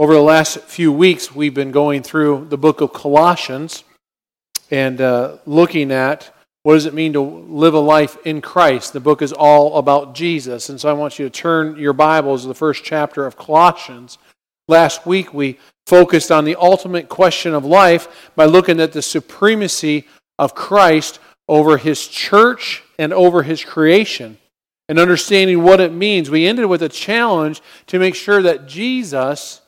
Over the last few weeks, we've been going through the book of Colossians and uh, looking at what does it mean to live a life in Christ. The book is all about Jesus. And so I want you to turn your Bibles to the first chapter of Colossians. Last week, we focused on the ultimate question of life by looking at the supremacy of Christ over his church and over his creation and understanding what it means. We ended with a challenge to make sure that Jesus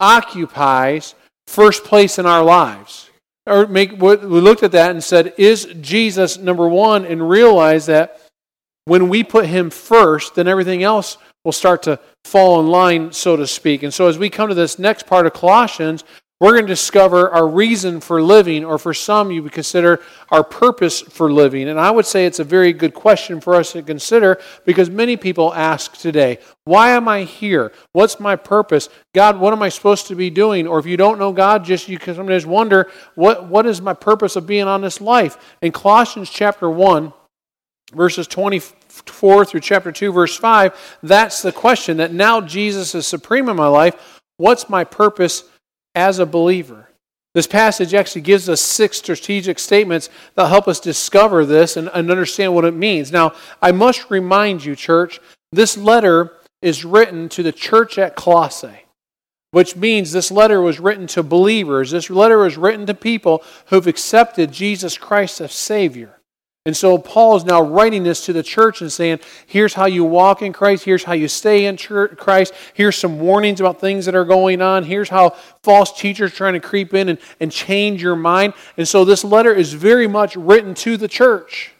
occupies first place in our lives. Or make we looked at that and said, is Jesus number one? And realize that when we put him first, then everything else will start to fall in line, so to speak. And so as we come to this next part of Colossians, we're going to discover our reason for living, or for some, you would consider our purpose for living. And I would say it's a very good question for us to consider because many people ask today, Why am I here? What's my purpose? God, what am I supposed to be doing? Or if you don't know God, just you can sometimes wonder, what, what is my purpose of being on this life? In Colossians chapter 1, verses 24 through chapter 2, verse 5, that's the question that now Jesus is supreme in my life. What's my purpose? As a believer. This passage actually gives us six strategic statements that help us discover this and, and, understand what it means. Now, I must remind you, church, this letter is written to the church at Colossae, which means this letter was written to believers. This letter was written to people who've accepted Jesus Christ as Savior. And so Paul is now writing this to the church and saying, here's how you walk in Christ, here's how you stay in Christ, here's some warnings about things that are going on, here's how false teachers trying to creep in and, and change your mind. And so this letter is very much written to the church.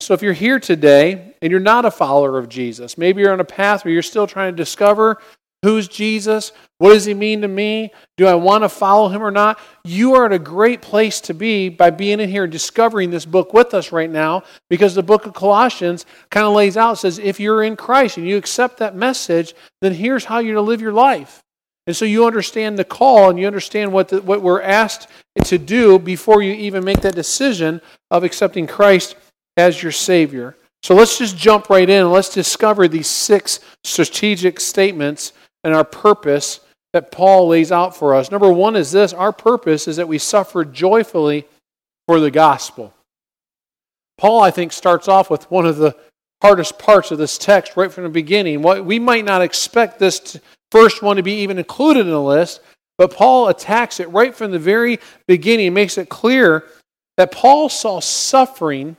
So if you're here today and you're not a follower of Jesus, maybe you're on a path where you're still trying to discover Who's Jesus? What does he mean to me? Do I want to follow him or not? You are at a great place to be by being in here and discovering this book with us right now because the book of Colossians kind of lays out says if you're in Christ and you accept that message, then here's how you're to live your life. And so you understand the call and you understand what, the, what we're asked to do before you even make that decision of accepting Christ as your Savior. So let's just jump right in and let's discover these six strategic statements and our purpose that Paul lays out for us. Number one is this our purpose is that we suffer joyfully for the gospel. Paul, I think, starts off with one of the hardest parts of this text right from the beginning. What We might not expect this first one to be even included in the list, but Paul attacks it right from the very beginning, makes it clear that Paul saw suffering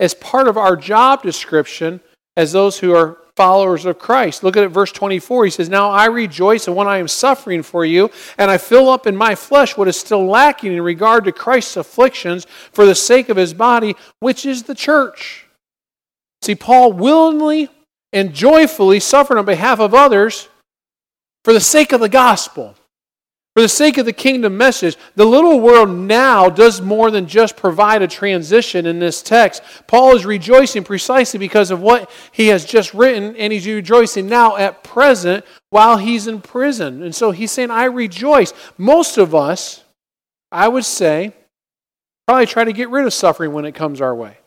as part of our job description as those who are followers of Christ. Look at it, verse 24. He says, Now I rejoice in when I am suffering for you, and I fill up in my flesh what is still lacking in regard to Christ's afflictions for the sake of his body, which is the church. See, Paul willingly and joyfully suffered on behalf of others for the sake of the gospel. For the sake of the kingdom message, the little world now does more than just provide a transition in this text. Paul is rejoicing precisely because of what he has just written, and he's rejoicing now at present while he's in prison. And so he's saying, I rejoice. Most of us, I would say, probably try to get rid of suffering when it comes our way.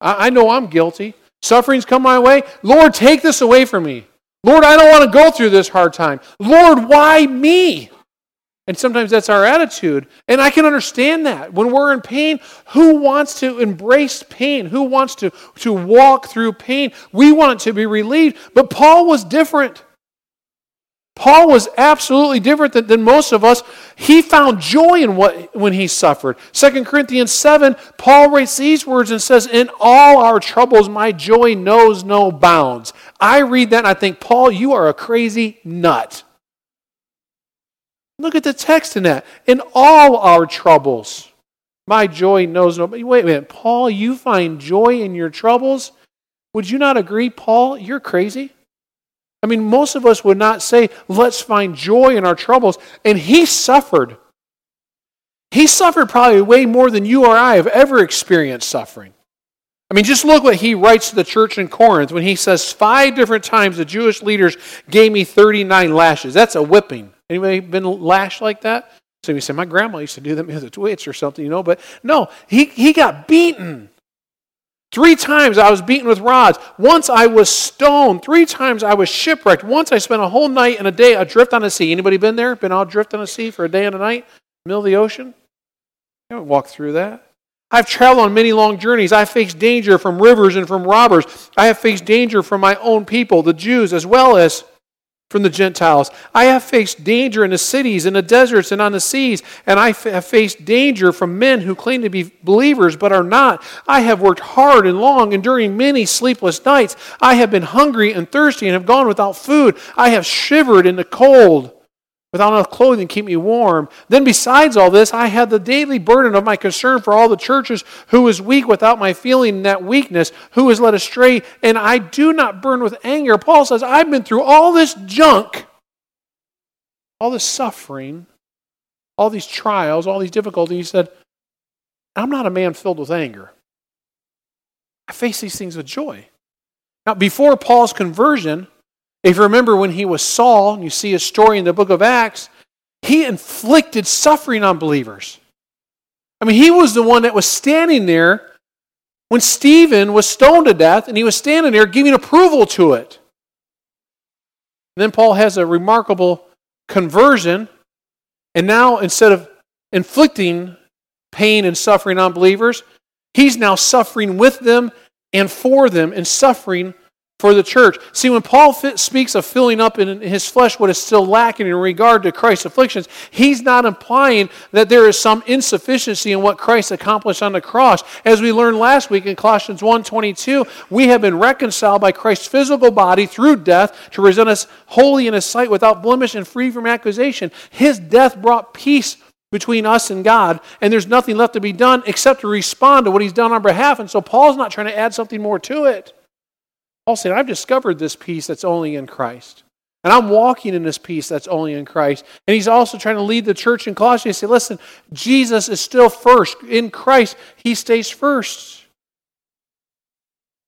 I, I know I'm guilty. Suffering's come my way. Lord, take this away from me. Lord, I don't want to go through this hard time. Lord, why me? And sometimes that's our attitude. And I can understand that. When we're in pain, who wants to embrace pain? Who wants to, to walk through pain? We want to be relieved. But Paul was different. Paul was absolutely different than, than most of us. He found joy in what when he suffered. 2 Corinthians 7, Paul writes these words and says, In all our troubles, my joy knows no bounds. I read that and I think, Paul, you are a crazy nut. Look at the text in that. In all our troubles, my joy knows no. Wait a minute, Paul, you find joy in your troubles? Would you not agree, Paul? You're crazy. I mean, most of us would not say, let's find joy in our troubles. And he suffered. He suffered probably way more than you or I have ever experienced suffering. I mean, just look what he writes to the church in Corinth when he says, Five different times the Jewish leaders gave me 39 lashes. That's a whipping. Anybody been lashed like that? So you say, my grandma used to do that with a twitch or something, you know, but no, he, he got beaten. Three times I was beaten with rods. Once I was stoned. Three times I was shipwrecked. Once I spent a whole night and a day adrift on the sea. Anybody been there? Been out adrift on the sea for a day and a night? Middle of the ocean? You haven't walked through that. I've traveled on many long journeys. I've faced danger from rivers and from robbers. I have faced danger from my own people, the Jews, as well as from the Gentiles. I have faced danger in the cities, in the deserts, and on the seas, and I have faced danger from men who claim to be believers but are not. I have worked hard and long, enduring many sleepless nights. I have been hungry and thirsty and have gone without food. I have shivered in the cold without enough clothing to keep me warm. Then, besides all this, I had the daily burden of my concern for all the churches who is weak without my feeling that weakness, who is led astray, and I do not burn with anger. Paul says, I've been through all this junk, all this suffering, all these trials, all these difficulties. He said, I'm not a man filled with anger. I face these things with joy. Now, before Paul's conversion, if you remember when he was Saul, and you see his story in the book of Acts, he inflicted suffering on believers. I mean, he was the one that was standing there when Stephen was stoned to death, and he was standing there giving approval to it. And then Paul has a remarkable conversion, and now instead of inflicting pain and suffering on believers, he's now suffering with them and for them and suffering for the church. See, when Paul speaks of filling up in his flesh what is still lacking in regard to Christ's afflictions, he's not implying that there is some insufficiency in what Christ accomplished on the cross. As we learned last week in Colossians 1:22, we have been reconciled by Christ's physical body through death to present us holy in his sight without blemish and free from accusation. His death brought peace between us and God, and there's nothing left to be done except to respond to what he's done on behalf. And so Paul's not trying to add something more to it. Paul said, I've discovered this peace that's only in Christ. And I'm walking in this peace that's only in Christ. And he's also trying to lead the church in Colossians. Say, listen, Jesus is still first. In Christ, he stays first.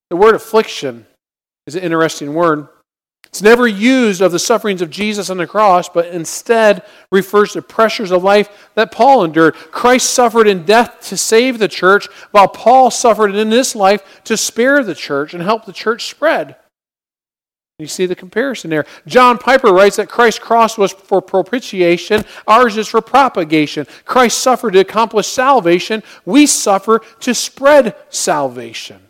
The word affliction is an interesting word. It's never used of the sufferings of Jesus on the cross, but instead refers to pressures of life that Paul endured. Christ suffered in death to save the church, while Paul suffered in this life to spare the church and help the church spread. You see the comparison there. John Piper writes that Christ's cross was for propitiation, ours is for propagation. Christ suffered to accomplish salvation, we suffer to spread salvation.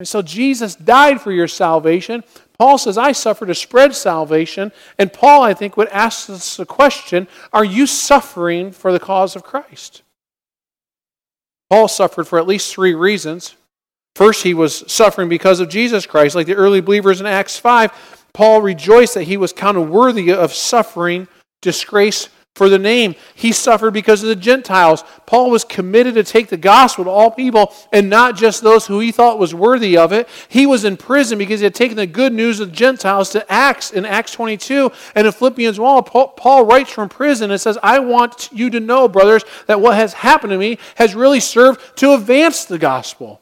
And so Jesus died for your salvation, Paul says, I suffer to spread salvation. And Paul, I think, would ask us the question Are you suffering for the cause of Christ? Paul suffered for at least three reasons. First, he was suffering because of Jesus Christ. Like the early believers in Acts 5, Paul rejoiced that he was counted worthy of suffering, disgrace, for the name. He suffered because of the Gentiles. Paul was committed to take the gospel to all people and not just those who he thought was worthy of it. He was in prison because he had taken the good news of the Gentiles to Acts in Acts 22 and in Philippians 1. Paul writes from prison and says, I want you to know, brothers, that what has happened to me has really served to advance the gospel.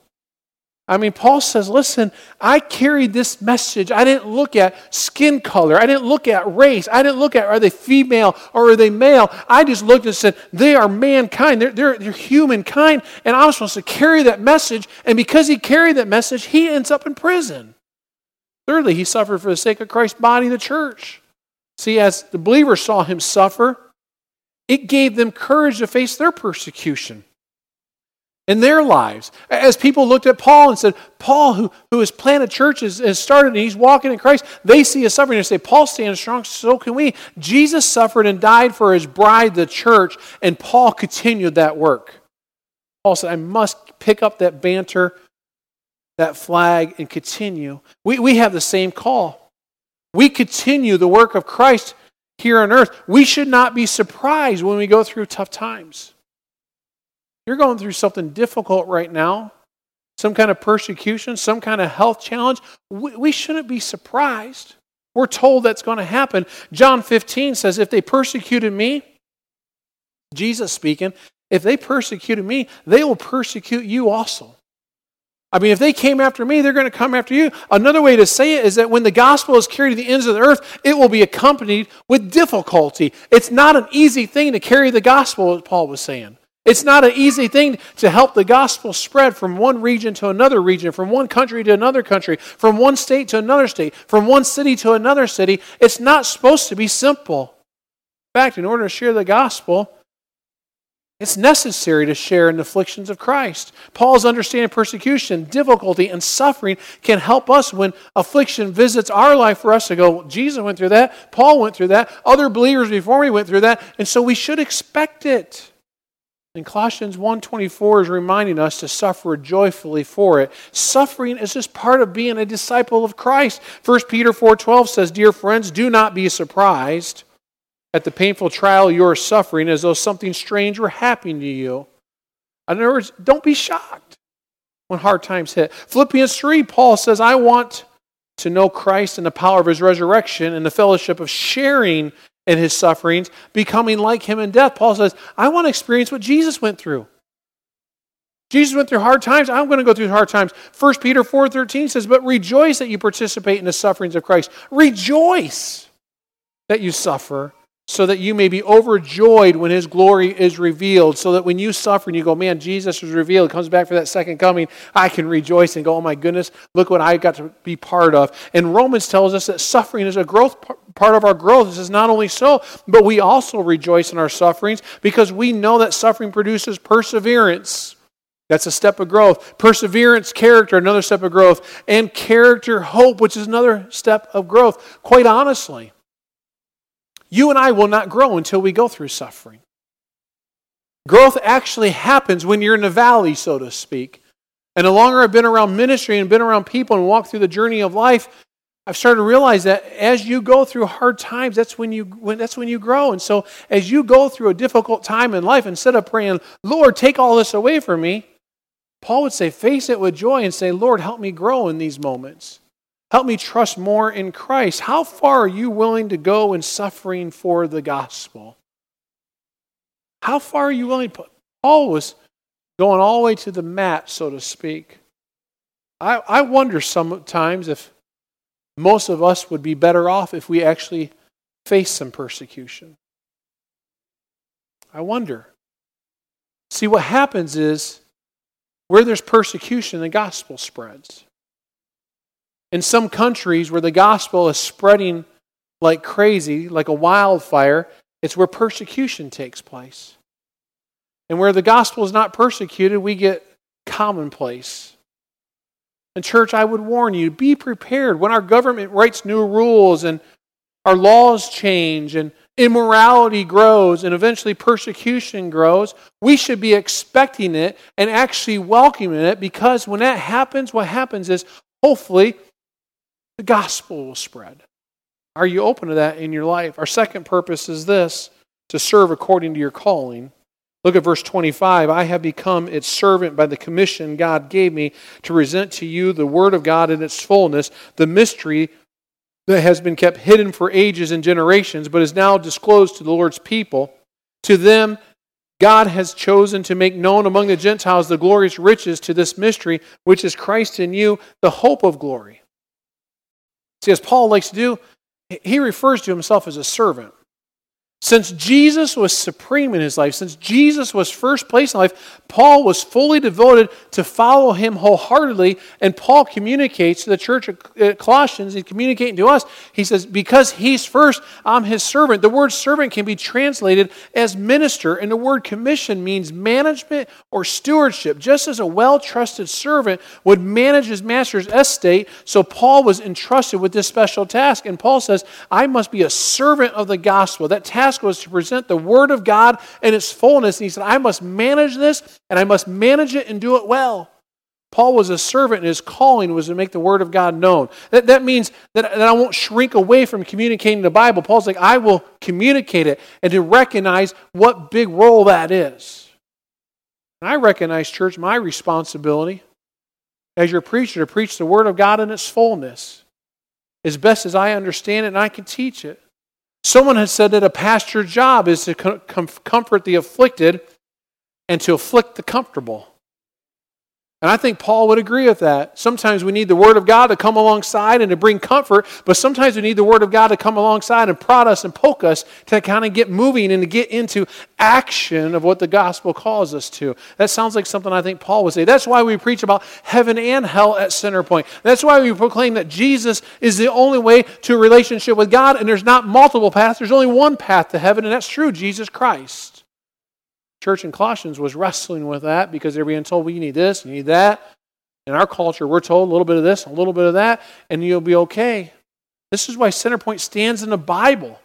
I mean, Paul says, listen, I carried this message. I didn't look at skin color. I didn't look at race. I didn't look at are they female or are they male. I just looked and said, they are mankind. They're, they're, they're humankind. And I was supposed to carry that message. And because he carried that message, he ends up in prison. Thirdly, he suffered for the sake of Christ's body, the church. See, as the believers saw him suffer, it gave them courage to face their persecution in their lives. As people looked at Paul and said, Paul, who, who has planted churches, has started, and he's walking in Christ, they see his suffering and say, Paul stands strong, so can we. Jesus suffered and died for his bride, the church, and Paul continued that work. Paul said, I must pick up that banter, that flag, and continue. We, we have the same call. We continue the work of Christ here on earth. We should not be surprised when we go through tough times. You're going through something difficult right now, some kind of persecution, some kind of health challenge. We, we shouldn't be surprised. We're told that's going to happen. John 15 says, If they persecuted me, Jesus speaking, if they persecuted me, they will persecute you also. I mean, if they came after me, they're going to come after you. Another way to say it is that when the gospel is carried to the ends of the earth, it will be accompanied with difficulty. It's not an easy thing to carry the gospel, as Paul was saying. It's not an easy thing to help the gospel spread from one region to another region, from one country to another country, from one state to another state, from one city to another city. It's not supposed to be simple. In fact, in order to share the gospel, it's necessary to share in the afflictions of Christ. Paul's understanding persecution, difficulty, and suffering can help us when affliction visits our life for us to go, Jesus went through that, Paul went through that, other believers before me went through that, and so we should expect it. And Colossians 1.24 is reminding us to suffer joyfully for it. Suffering is just part of being a disciple of Christ. 1 Peter 4.12 says, Dear friends, do not be surprised at the painful trial you are suffering as though something strange were happening to you. In other words, don't be shocked when hard times hit. Philippians 3, Paul says, I want to know Christ and the power of his resurrection and the fellowship of sharing in his sufferings, becoming like him in death. Paul says, I want to experience what Jesus went through. Jesus went through hard times. I'm going to go through hard times. 1 Peter 4:13 says, "But rejoice that you participate in the sufferings of Christ. Rejoice that you suffer so that you may be overjoyed when his glory is revealed. So that when you suffer and you go, man, Jesus is revealed, comes back for that second coming, I can rejoice and go, oh my goodness, look what I got to be part of. And Romans tells us that suffering is a growth part of our growth. This is not only so, but we also rejoice in our sufferings because we know that suffering produces perseverance. That's a step of growth. Perseverance, character, another step of growth. And character, hope, which is another step of growth. Quite honestly, you and I will not grow until we go through suffering. Growth actually happens when you're in the valley, so to speak. And the longer I've been around ministry and been around people and walked through the journey of life, I've started to realize that as you go through hard times, that's when you when, that's when you grow. And so, as you go through a difficult time in life, instead of praying, "Lord, take all this away from me," Paul would say, "Face it with joy and say, Lord, help me grow in these moments." Help me trust more in Christ. How far are you willing to go in suffering for the gospel? How far are you willing to Paul was going all the way to the mat, so to speak. I, I wonder sometimes if most of us would be better off if we actually faced some persecution. I wonder. See, what happens is where there's persecution, the gospel spreads. In some countries where the gospel is spreading like crazy, like a wildfire, it's where persecution takes place. And where the gospel is not persecuted, we get commonplace. And, church, I would warn you be prepared when our government writes new rules and our laws change and immorality grows and eventually persecution grows. We should be expecting it and actually welcoming it because when that happens, what happens is hopefully the gospel will spread. Are you open to that in your life? Our second purpose is this to serve according to your calling. Look at verse 25. I have become its servant by the commission God gave me to present to you the word of God in its fullness, the mystery that has been kept hidden for ages and generations, but is now disclosed to the Lord's people. To them, God has chosen to make known among the Gentiles the glorious riches to this mystery, which is Christ in you, the hope of glory. See, as Paul likes to do, he refers to himself as a servant. Since Jesus was supreme in his life, since Jesus was first place in life, Paul was fully devoted to follow him wholeheartedly. And Paul communicates to the church at Colossians, he's communicating to us. He says, Because he's first, I'm his servant. The word servant can be translated as minister, and the word commission means management or stewardship. Just as a well trusted servant would manage his master's estate, so Paul was entrusted with this special task. And Paul says, I must be a servant of the gospel. That task task was to present the Word of God in its fullness. And he said, I must manage this, and I must manage it and do it well. Paul was a servant, and his calling was to make the Word of God known. That, that means that, that I won't shrink away from communicating the Bible. Paul's like, I will communicate it and to recognize what big role that is. And I recognize, church, my responsibility as your preacher to preach the Word of God in its fullness as best as I understand it and I can teach it. Someone has said that a pastor's job is to comfort the afflicted and to afflict the comfortable. And I think Paul would agree with that. Sometimes we need the Word of God to come alongside and to bring comfort, but sometimes we need the Word of God to come alongside and prod us and poke us to kind of get moving and to get into action of what the gospel calls us to. That sounds like something I think Paul would say. That's why we preach about heaven and hell at Center Point. That's why we proclaim that Jesus is the only way to a relationship with God, and there's not multiple paths, there's only one path to heaven, and that's true Jesus Christ church in Colossians was wrestling with that because they're being told, well, you need this, you need that. In our culture, we're told a little bit of this, a little bit of that, and you'll be okay. This is why Centerpoint stands in the Bible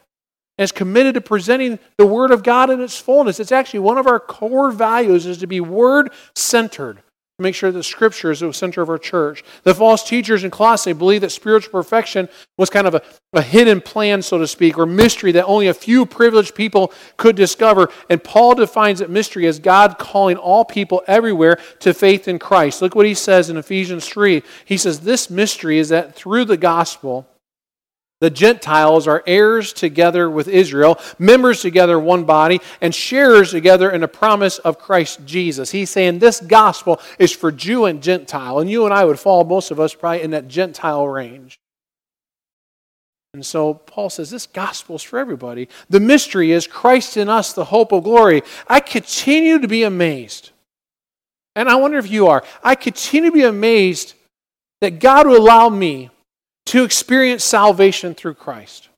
and is committed to presenting the Word of God in its fullness. It's actually one of our core values is to be Word centered make sure that Scripture is the center of our church. The false teachers in Colossae believe that spiritual perfection was kind of a, a hidden plan, so to speak, or mystery that only a few privileged people could discover. And Paul defines that mystery as God calling all people everywhere to faith in Christ. Look what he says in Ephesians 3. He says, This mystery is that through the gospel, the Gentiles are heirs together with Israel, members together one body, and sharers together in the promise of Christ Jesus. He's saying this gospel is for Jew and Gentile, and you and I would fall, most of us, probably in that Gentile range. And so Paul says this gospel is for everybody. The mystery is Christ in us, the hope of glory. I continue to be amazed. And I wonder if you are. I continue to be amazed that God would allow me to experience salvation through Christ.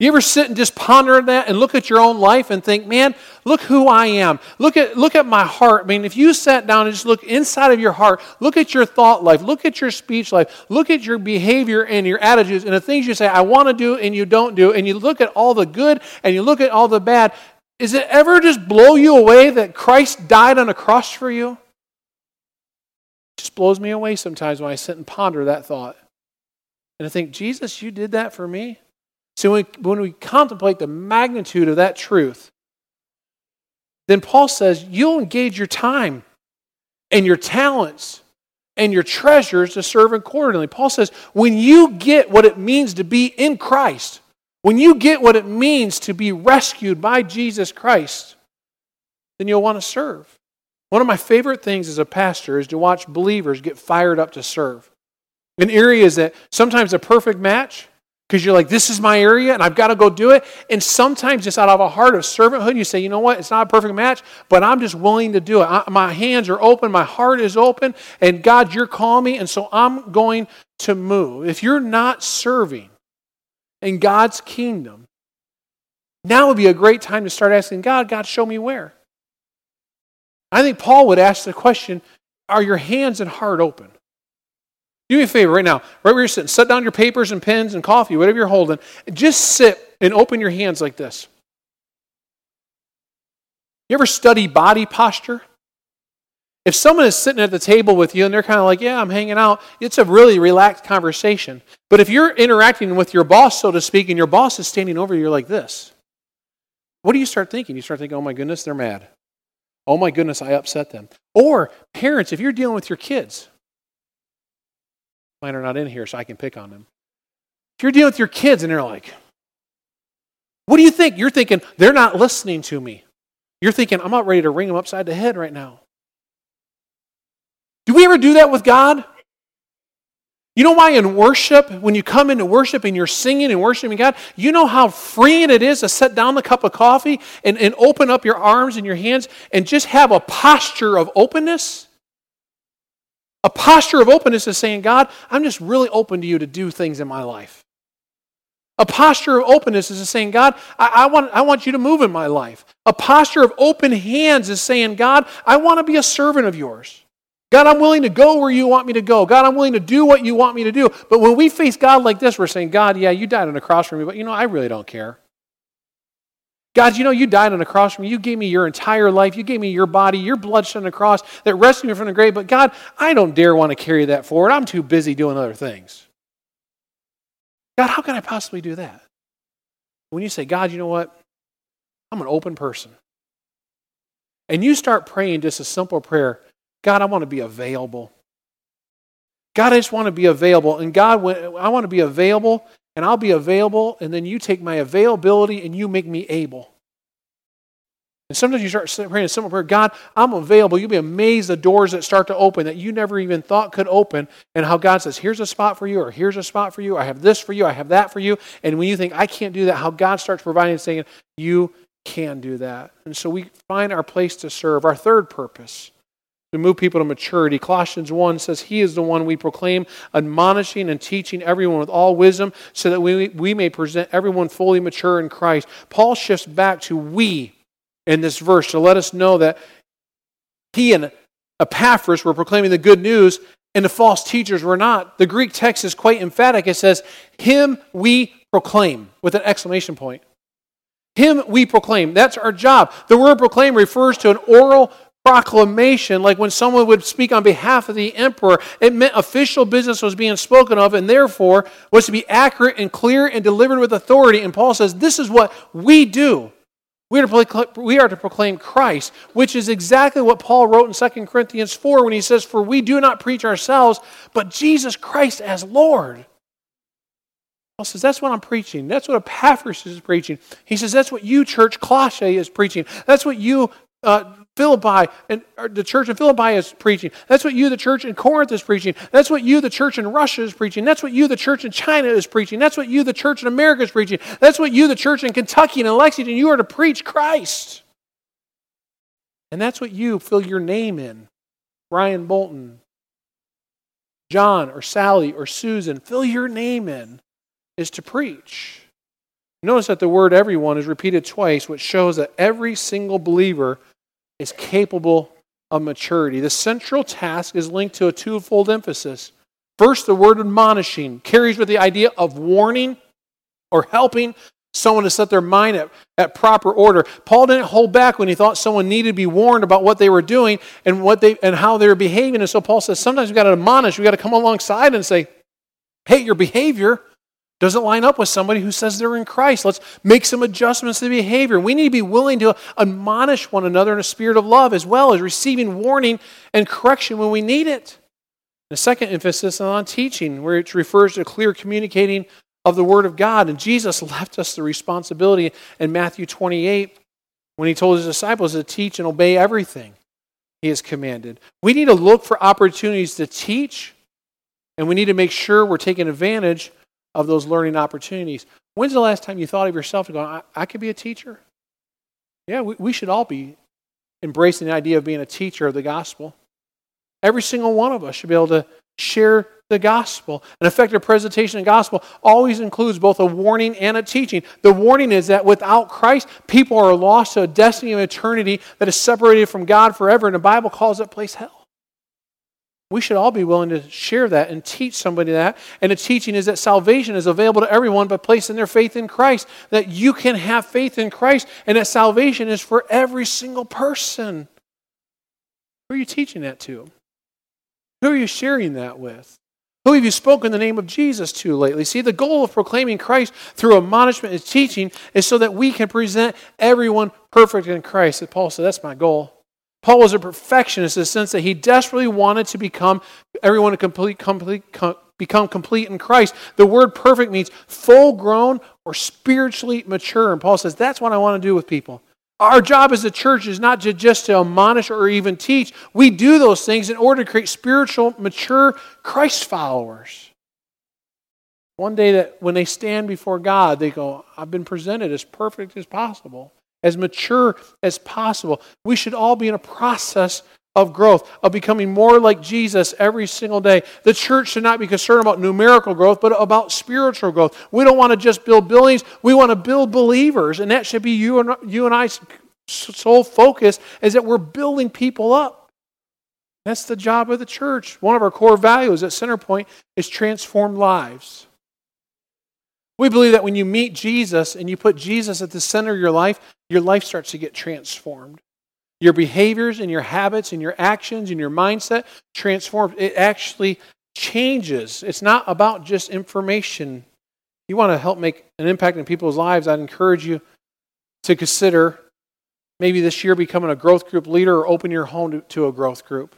You ever sit and just ponder that and look at your own life and think, man, look who I am. Look at, look at my heart. I mean, if you sat down and just look inside of your heart, look at your thought life, look at your speech life, look at your behavior and your attitudes and the things you say, I want to do and you don't do, and you look at all the good and you look at all the bad, is it ever just blow you away that Christ died on a cross for you? It just blows me away sometimes when I sit and ponder that thought. And I think, Jesus, you did that for me? So when we, when we contemplate the magnitude of that truth, then Paul says you'll engage your time and your talents and your treasures to serve accordingly. Paul says when you get what it means to be in Christ, when you get what it means to be rescued by Jesus Christ, then you'll want to serve. One of my favorite things as a pastor is to watch believers get fired up to serve in areas that sometimes a perfect match because you're like, this is my area and I've got to go do it. And sometimes just out of a heart of servanthood, you say, you know what, it's not a perfect match, but I'm just willing to do it. I, my hands are open, my heart is open, and God, you're calling me, and so I'm going to move. If you're not serving in God's kingdom, now would be a great time to start asking God, God, show me where. I think Paul would ask the question Are your hands and heart open? Do me a favor right now, right where you're sitting, set down your papers and pens and coffee, whatever you're holding. Just sit and open your hands like this. You ever study body posture? If someone is sitting at the table with you and they're kind of like, yeah, I'm hanging out, it's a really relaxed conversation. But if you're interacting with your boss, so to speak, and your boss is standing over you you're like this, what do you start thinking? You start thinking, oh my goodness, they're mad. Oh my goodness, I upset them. Or parents, if you're dealing with your kids, Mine are not in here, so I can pick on them. If you're dealing with your kids and they're like, what do you think? You're thinking, they're not listening to me. You're thinking, I'm not ready to ring them upside the head right now. Do we ever do that with God? You know why in worship, when you come into worship and you're singing and worshiping God, you know how freeing it is to set down the cup of coffee and, and open up your arms and your hands and just have a posture of openness? A posture of openness is saying, God, I'm just really open to you to do things in my life. A posture of openness is saying, God, I, I, want, I want you to move in my life. A posture of open hands is saying, God, I want to be a servant of yours. God, I'm willing to go where you want me to go. God, I'm willing to do what you want me to do. But when we face God like this, we're saying, God, yeah, you died on the cross for me, but you know, I really don't care. God, you know, you died on a cross for me. You gave me your entire life. You gave me your body, your blood shed on the cross that rescued me from the grave. But God, I don't dare want to carry that forward. I'm too busy doing other things. God, how can I possibly do that? When you say, God, you know what? I'm an open person. And you start praying just a simple prayer God, I want to be available. God, I just want to be available. And God, I want to be available and I'll be available, and then you take my availability and you make me able. And sometimes you start praying a simple prayer God, I'm available. You'll be amazed the doors that start to open that you never even thought could open, and how God says, Here's a spot for you, or here's a spot for you, I have this for you, I have that for you. And when you think, I can't do that, how God starts providing and saying, You can do that. And so we find our place to serve. Our third purpose to move people to maturity. Colossians 1 says, He is the one we proclaim, admonishing and teaching everyone with all wisdom, so that we, we may present everyone fully mature in Christ. Paul shifts back to we in this verse to let us know that he and Epaphras were proclaiming the good news, and the false teachers were not. The Greek text is quite emphatic. It says, Him we proclaim, with an exclamation point. Him we proclaim. That's our job. The word proclaim refers to an oral proclamation, like when someone would speak on behalf of the emperor, it meant official business was being spoken of and therefore was to be accurate and clear and delivered with authority. And Paul says, This is what we do. We are, to, we are to proclaim Christ, which is exactly what Paul wrote in 2 Corinthians 4 when he says, For we do not preach ourselves, but Jesus Christ as Lord. Paul says, That's what I'm preaching. That's what Epaphras is preaching. He says, That's what you, church Colossae, is preaching. That's what you, uh, Philippi and the church in Philippi is preaching. That's what you, the church in Corinth, is preaching. That's what you, the church in Russia, is preaching. That's what you, the church in China, is preaching. That's what you, the church in America, is preaching. That's what you, the church in Kentucky and in Lexington, you are to preach Christ. And that's what you fill your name in. Brian Bolton, John or Sally or Susan, fill your name in, is to preach. Notice that the word everyone is repeated twice, which shows that every single believer is capable of maturity. The central task is linked to a twofold emphasis. First, the word admonishing carries with the idea of warning or helping someone to set their mind at, at proper order. Paul didn't hold back when he thought someone needed to be warned about what they were doing and what they and how they were behaving. And so Paul says sometimes we've got to admonish, we've got to come alongside and say, hey, your behavior doesn't line up with somebody who says they're in Christ. Let's make some adjustments to behavior. We need to be willing to admonish one another in a spirit of love as well as receiving warning and correction when we need it. The second emphasis on teaching, it refers to clear communicating of the Word of God. And Jesus left us the responsibility in Matthew 28 when he told his disciples to teach and obey everything he has commanded. We need to look for opportunities to teach, and we need to make sure we're taking advantage of those learning opportunities. When's the last time you thought of yourself and going, I, I could be a teacher? Yeah, we, we should all be embracing the idea of being a teacher of the gospel. Every single one of us should be able to share the gospel. An effective presentation of gospel always includes both a warning and a teaching. The warning is that without Christ, people are lost to a destiny of eternity that is separated from God forever, and the Bible calls that place hell. We should all be willing to share that and teach somebody that. And the teaching is that salvation is available to everyone by placing their faith in Christ. That you can have faith in Christ and that salvation is for every single person. Who are you teaching that to? Who are you sharing that with? Who have you spoken the name of Jesus to lately? See, the goal of proclaiming Christ through admonishment and teaching is so that we can present everyone perfect in Christ. That Paul said, That's my goal. Paul was a perfectionist in the sense that he desperately wanted to become everyone to complete, complete, com, become complete in Christ. The word perfect means full grown or spiritually mature. And Paul says, that's what I want to do with people. Our job as a church is not to just to admonish or even teach. We do those things in order to create spiritual, mature Christ followers. One day that when they stand before God, they go, I've been presented as perfect as possible as mature as possible. We should all be in a process of growth, of becoming more like Jesus every single day. The church should not be concerned about numerical growth, but about spiritual growth. We don't want to just build buildings, we want to build believers. And that should be you and, you and I's sole focus, is that we're building people up. That's the job of the church. One of our core values at Centerpoint is transform lives. We believe that when you meet Jesus and you put Jesus at the center of your life, your life starts to get transformed. Your behaviors and your habits and your actions and your mindset transformed. It actually changes. It's not about just information. You want to help make an impact in people's lives, I'd encourage you to consider maybe this year becoming a growth group leader or open your home to, to a growth group.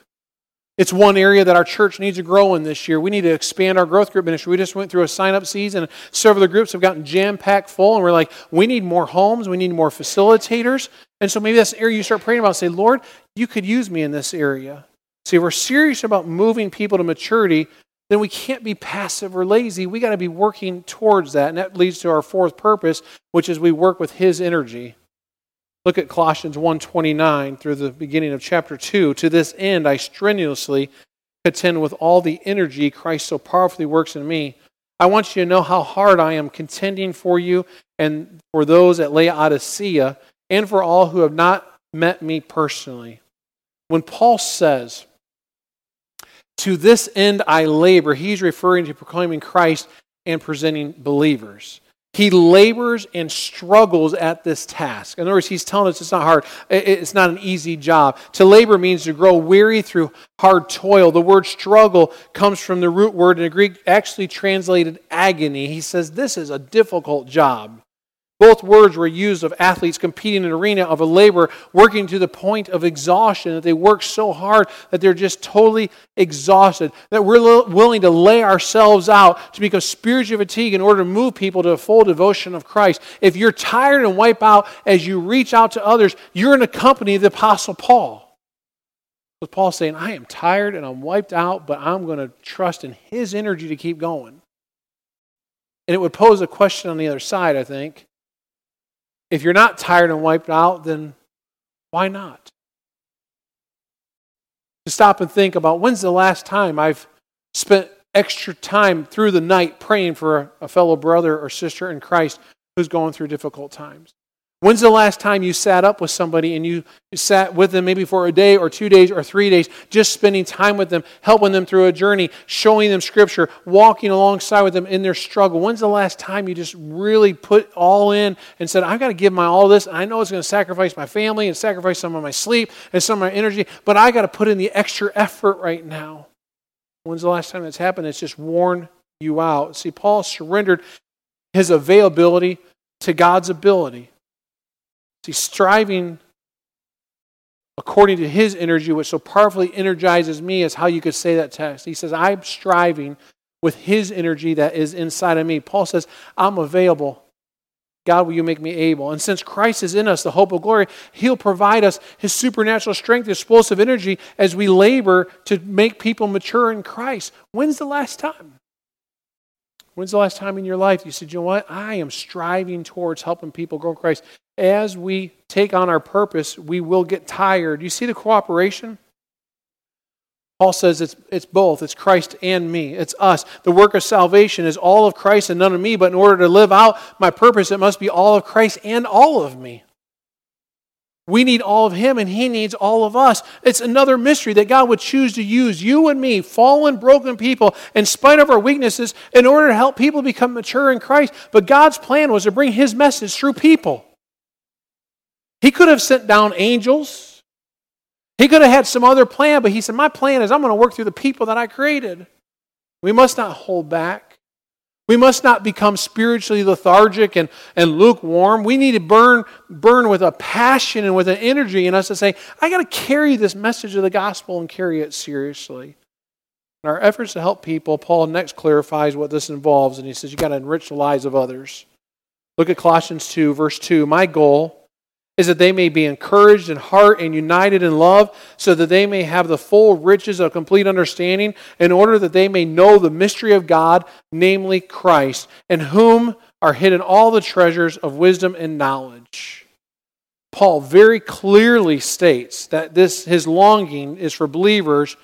It's one area that our church needs to grow in this year. We need to expand our growth group ministry. We just went through a sign up season. Several of the groups have gotten jam packed full, and we're like, we need more homes. We need more facilitators. And so maybe that's an area you start praying about. Say, Lord, you could use me in this area. See, if we're serious about moving people to maturity, then we can't be passive or lazy. We got to be working towards that. And that leads to our fourth purpose, which is we work with his energy. Look at Colossians 1:29 through the beginning of chapter 2. To this end I strenuously contend with all the energy Christ so powerfully works in me. I want you to know how hard I am contending for you and for those at Laodicea and for all who have not met me personally. When Paul says, To this end I labor, he's referring to proclaiming Christ and presenting believers. He labors and struggles at this task. In other words, he's telling us it's not hard. It's not an easy job. To labor means to grow weary through hard toil. The word struggle comes from the root word in the Greek, actually translated agony. He says this is a difficult job. Both words were used of athletes competing in an arena of a labor working to the point of exhaustion, that they work so hard that they're just totally exhausted, that we're willing to lay ourselves out to become spiritually fatigued in order to move people to a full devotion of Christ. If you're tired and wipe out as you reach out to others, you're in the company of the Apostle Paul. With Paul saying, I am tired and I'm wiped out, but I'm going to trust in his energy to keep going. And it would pose a question on the other side, I think if you're not tired and wiped out, then why not? To stop and think about when's the last time I've spent extra time through the night praying for a fellow brother or sister in Christ who's going through difficult times. When's the last time you sat up with somebody and you sat with them maybe for a day or two days or three days, just spending time with them, helping them through a journey, showing them scripture, walking alongside with them in their struggle? When's the last time you just really put all in and said, I've got to give my all this? I know it's going to sacrifice my family and sacrifice some of my sleep and some of my energy, but I got to put in the extra effort right now. When's the last time that's happened? It's just worn you out. See, Paul surrendered his availability to God's ability. He's striving according to his energy, which so powerfully energizes me, is how you could say that text. He says, I'm striving with his energy that is inside of me. Paul says, I'm available. God, will you make me able? And since Christ is in us, the hope of glory, He'll provide us His supernatural strength, his explosive energy as we labor to make people mature in Christ. When's the last time? When's the last time in your life you said, you know what? I am striving towards helping people grow in Christ. As we take on our purpose, we will get tired. You see the cooperation? Paul says it's, it's both. It's Christ and me. It's us. The work of salvation is all of Christ and none of me, but in order to live out my purpose, it must be all of Christ and all of me. We need all of Him, and He needs all of us. It's another mystery that God would choose to use you and me, fallen, broken people, in spite of our weaknesses, in order to help people become mature in Christ. But God's plan was to bring His message through people. He could have sent down angels, He could have had some other plan, but He said, My plan is I'm going to work through the people that I created. We must not hold back. We must not become spiritually lethargic and, and lukewarm. We need to burn, burn with a passion and with an energy in us to say, I got to carry this message of the gospel and carry it seriously. In our efforts to help people, Paul next clarifies what this involves, and he says, You got to enrich the lives of others. Look at Colossians 2, verse 2. My goal is that they may be encouraged in heart and united in love, so that they may have the full riches of complete understanding, in order that they may know the mystery of God, namely Christ, in whom are hidden all the treasures of wisdom and knowledge. Paul very clearly states that this his longing is for believers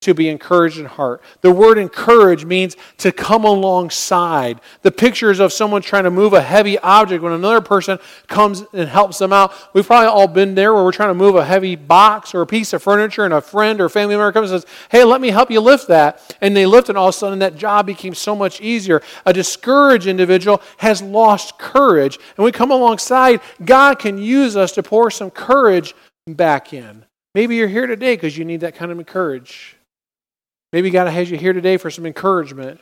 to be encouraged in heart. The word encourage means to come alongside. The pictures of someone trying to move a heavy object when another person comes and helps them out. We've probably all been there where we're trying to move a heavy box or a piece of furniture and a friend or family member comes and says, Hey, let me help you lift that. And they lift it, and all of a sudden that job became so much easier. A discouraged individual has lost courage. And we come alongside, God can use us to pour some courage back in. Maybe you're here today because you need that kind of courage. Maybe God has you here today for some encouragement.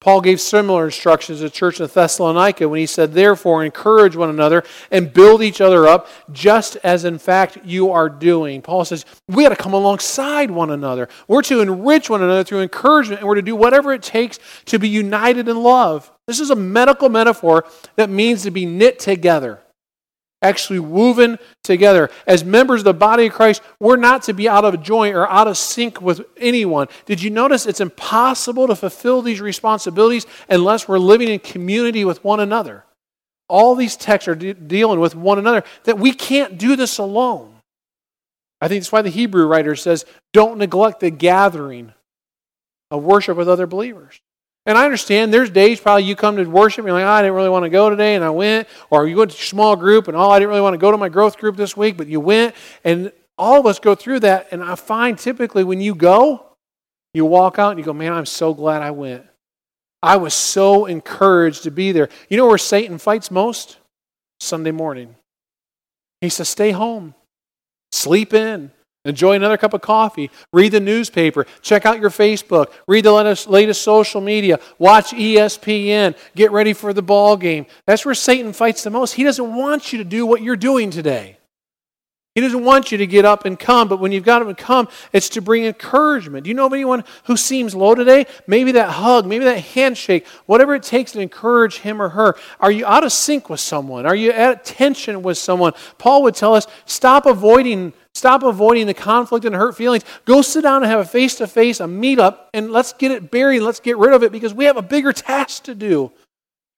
Paul gave similar instructions to the church in Thessalonica when he said, Therefore, encourage one another and build each other up, just as in fact you are doing. Paul says, We got to come alongside one another. We're to enrich one another through encouragement, and we're to do whatever it takes to be united in love. This is a medical metaphor that means to be knit together actually woven together. As members of the body of Christ, we're not to be out of joint or out of sync with anyone. Did you notice it's impossible to fulfill these responsibilities unless we're living in community with one another? All these texts are de- dealing with one another, that we can't do this alone. I think that's why the Hebrew writer says, don't neglect the gathering of worship with other believers. And I understand there's days probably you come to worship and you're like, oh, I didn't really want to go today, and I went. Or you went to a small group and, oh, I didn't really want to go to my growth group this week, but you went. And all of us go through that. And I find typically when you go, you walk out and you go, man, I'm so glad I went. I was so encouraged to be there. You know where Satan fights most? Sunday morning. He says, stay home, sleep in, Enjoy another cup of coffee. Read the newspaper. Check out your Facebook. Read the latest, latest, social media. Watch ESPN. Get ready for the ball game. That's where Satan fights the most. He doesn't want you to do what you're doing today. He doesn't want you to get up and come, but when you've got up and come, it's to bring encouragement. Do you know of anyone who seems low today? Maybe that hug, maybe that handshake, whatever it takes to encourage him or her. Are you out of sync with someone? Are you at tension with someone? Paul would tell us stop avoiding Stop avoiding the conflict and hurt feelings. Go sit down and have a face to face, a meetup, and let's get it buried. Let's get rid of it because we have a bigger task to do.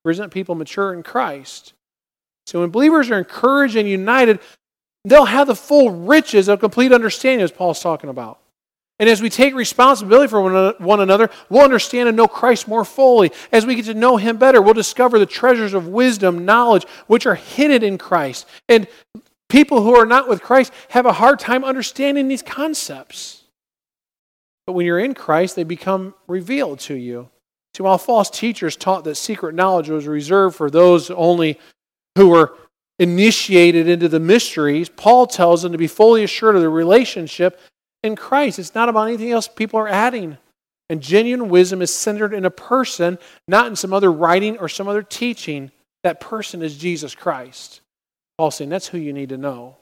Present people mature in Christ. So when believers are encouraged and united, they'll have the full riches of complete understanding, as Paul's talking about. And as we take responsibility for one another, we'll understand and know Christ more fully. As we get to know Him better, we'll discover the treasures of wisdom, knowledge, which are hidden in Christ. And People who are not with Christ have a hard time understanding these concepts. But when you're in Christ, they become revealed to you. See, while false teachers taught that secret knowledge was reserved for those only who were initiated into the mysteries, Paul tells them to be fully assured of the relationship in Christ. It's not about anything else people are adding. And genuine wisdom is centered in a person, not in some other writing or some other teaching. That person is Jesus Christ. Paul saying that's who you need to know.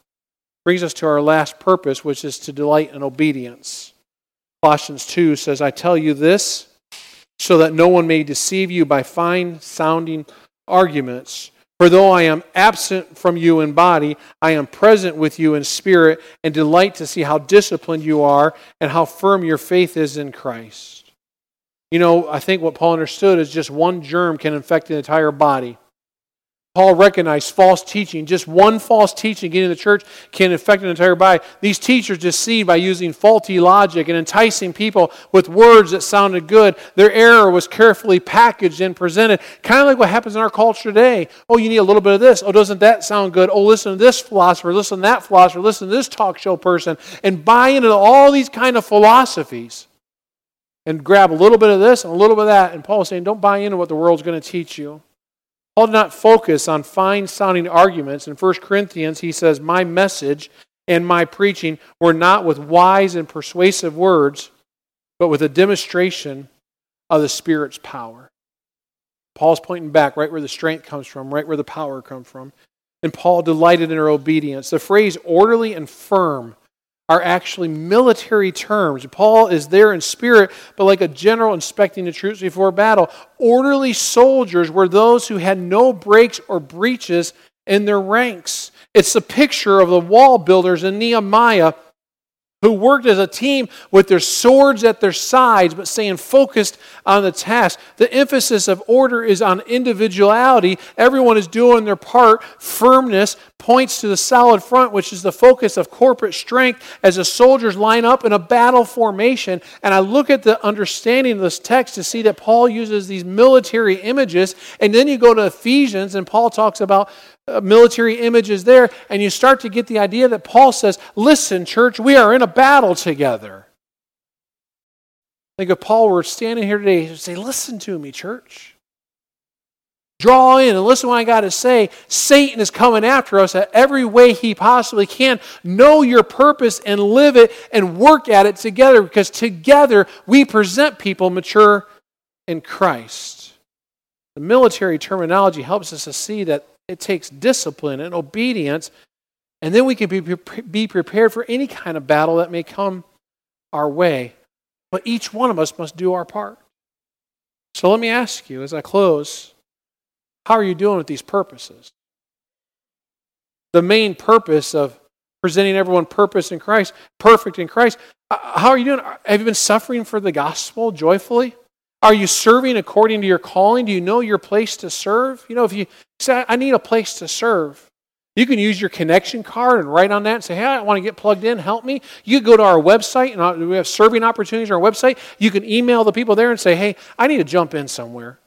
Brings us to our last purpose, which is to delight in obedience. Colossians 2 says, I tell you this so that no one may deceive you by fine sounding arguments. For though I am absent from you in body, I am present with you in spirit and delight to see how disciplined you are and how firm your faith is in Christ. You know, I think what Paul understood is just one germ can infect the entire body. Paul recognized false teaching. Just one false teaching getting in the church can affect an entire body. These teachers deceived by using faulty logic and enticing people with words that sounded good. Their error was carefully packaged and presented, kind of like what happens in our culture today. Oh, you need a little bit of this. Oh, doesn't that sound good? Oh, listen to this philosopher, listen to that philosopher, listen to this talk show person, and buy into all these kind of philosophies and grab a little bit of this and a little bit of that. And Paul's saying, don't buy into what the world's going to teach you. Paul did not focus on fine sounding arguments. In 1 Corinthians, he says, My message and my preaching were not with wise and persuasive words, but with a demonstration of the Spirit's power. Paul's pointing back right where the strength comes from, right where the power comes from. And Paul delighted in her obedience. The phrase orderly and firm are actually military terms. Paul is there in spirit, but like a general inspecting the troops before battle. Orderly soldiers were those who had no breaks or breaches in their ranks. It's the picture of the wall builders in Nehemiah who worked as a team with their swords at their sides, but staying focused on the task. The emphasis of order is on individuality. Everyone is doing their part. Firmness points to the solid front, which is the focus of corporate strength as the soldiers line up in a battle formation. And I look at the understanding of this text to see that Paul uses these military images. And then you go to Ephesians, and Paul talks about Uh, military images there, and you start to get the idea that Paul says, Listen, church, we are in a battle together. Think if Paul were standing here today, he'd say, Listen to me, church. Draw in and listen what I got to say. Satan is coming after us every way he possibly can. Know your purpose and live it and work at it together because together we present people mature in Christ. The military terminology helps us to see that it takes discipline and obedience, and then we can be, be prepared for any kind of battle that may come our way. But each one of us must do our part. So let me ask you as I close how are you doing with these purposes? The main purpose of presenting everyone purpose in Christ, perfect in Christ. Uh, how are you doing? Have you been suffering for the gospel joyfully? Are you serving according to your calling? Do you know your place to serve? You know, if you say, I need a place to serve, you can use your connection card and write on that and say, Hey, I want to get plugged in, help me. You go to our website, and uh, we have serving opportunities on our website. You can email the people there and say, Hey, I need to jump in somewhere.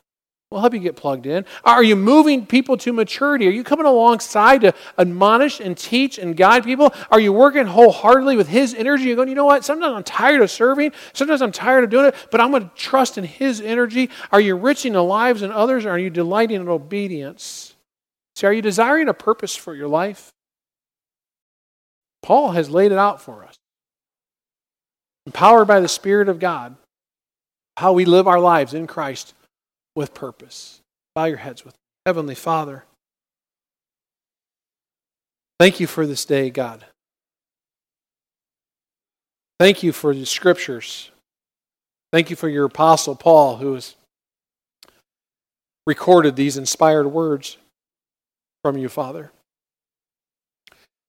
We'll help you get plugged in. Are you moving people to maturity? Are you coming alongside to admonish and teach and guide people? Are you working wholeheartedly with His energy? You're going, you know what? Sometimes I'm tired of serving. Sometimes I'm tired of doing it, but I'm going to trust in His energy. Are you enriching the lives of others? Or are you delighting in obedience? See, are you desiring a purpose for your life? Paul has laid it out for us. Empowered by the Spirit of God, how we live our lives in Christ with purpose. Bow your heads with me. Heavenly Father, thank you for this day, God. Thank you for the scriptures. Thank you for your apostle Paul, who has recorded these inspired words from you, Father.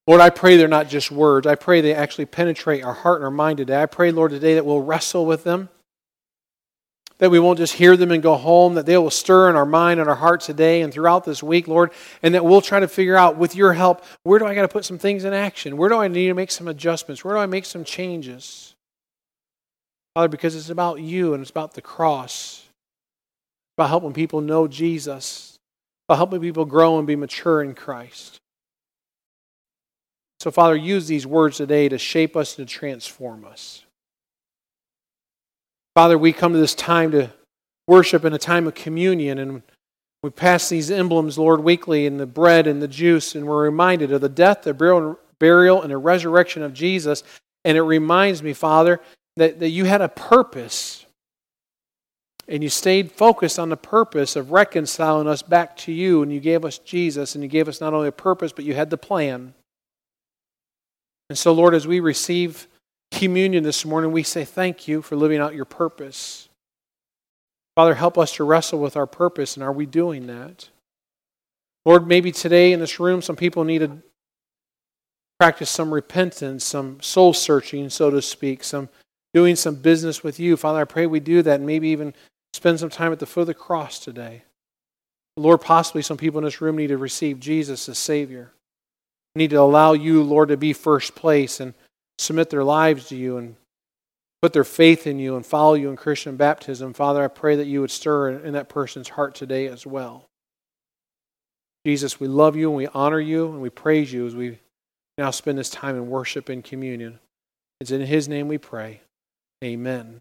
Lord, I pray they're not just words. I pray they actually penetrate our heart and our mind today. I pray, Lord, today that we'll wrestle with them that we won't just hear them and go home, that they will stir in our mind and our hearts today and throughout this week, Lord, and that we'll try to figure out, with your help, where do I got to put some things in action? Where do I need to make some adjustments? Where do I make some changes? Father, because it's about you and it's about the cross, about helping people know Jesus, about helping people grow and be mature in Christ. So, Father, use these words today to shape us and to transform us. Father, we come to this time to worship in a time of communion, and we pass these emblems, Lord, weekly in the bread and the juice, and we're reminded of the death, the burial, and the resurrection of Jesus. And it reminds me, Father, that, that you had a purpose, and you stayed focused on the purpose of reconciling us back to you, and you gave us Jesus, and you gave us not only a purpose, but you had the plan. And so, Lord, as we receive communion this morning, we say thank you for living out your purpose. Father, help us to wrestle with our purpose, and are we doing that? Lord, maybe today in this room, some people need to practice some repentance, some soul searching, so to speak, some doing some business with you. Father, I pray we do that and maybe even spend some time at the foot of the cross today. Lord, possibly some people in this room need to receive Jesus as Savior. Need to allow you, Lord, to be first place and submit their lives to you and put their faith in you and follow you in Christian baptism, Father, I pray that you would stir in that person's heart today as well. Jesus, we love you and we honor you and we praise you as we now spend this time in worship and communion. It's in His name we pray. Amen.